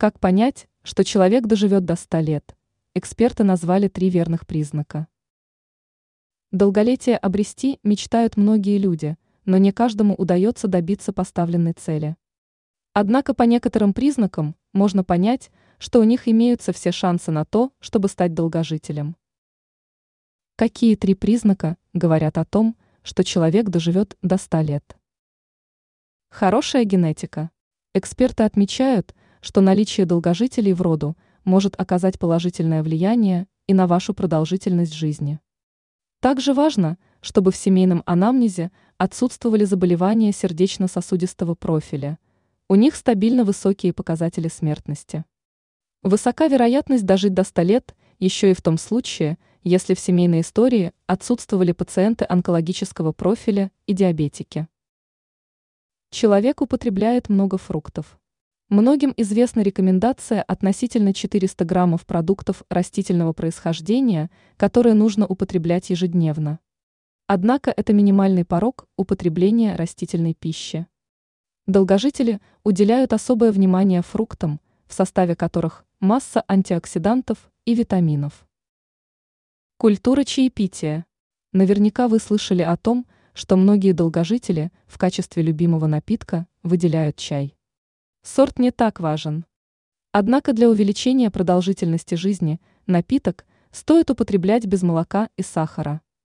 Как понять, что человек доживет до 100 лет? Эксперты назвали три верных признака. Долголетие обрести мечтают многие люди, но не каждому удается добиться поставленной цели. Однако по некоторым признакам можно понять, что у них имеются все шансы на то, чтобы стать долгожителем. Какие три признака говорят о том, что человек доживет до 100 лет? Хорошая генетика. Эксперты отмечают, что наличие долгожителей в роду может оказать положительное влияние и на вашу продолжительность жизни. Также важно, чтобы в семейном анамнезе отсутствовали заболевания сердечно-сосудистого профиля. У них стабильно высокие показатели смертности. Высока вероятность дожить до 100 лет еще и в том случае, если в семейной истории отсутствовали пациенты онкологического профиля и диабетики. Человек употребляет много фруктов. Многим известна рекомендация относительно 400 граммов продуктов растительного происхождения, которые нужно употреблять ежедневно. Однако это минимальный порог употребления растительной пищи. Долгожители уделяют особое внимание фруктам, в составе которых масса антиоксидантов и витаминов. Культура чаепития. Наверняка вы слышали о том, что многие долгожители в качестве любимого напитка выделяют чай. Сорт не так важен. Однако для увеличения продолжительности жизни напиток стоит употреблять без молока и сахара.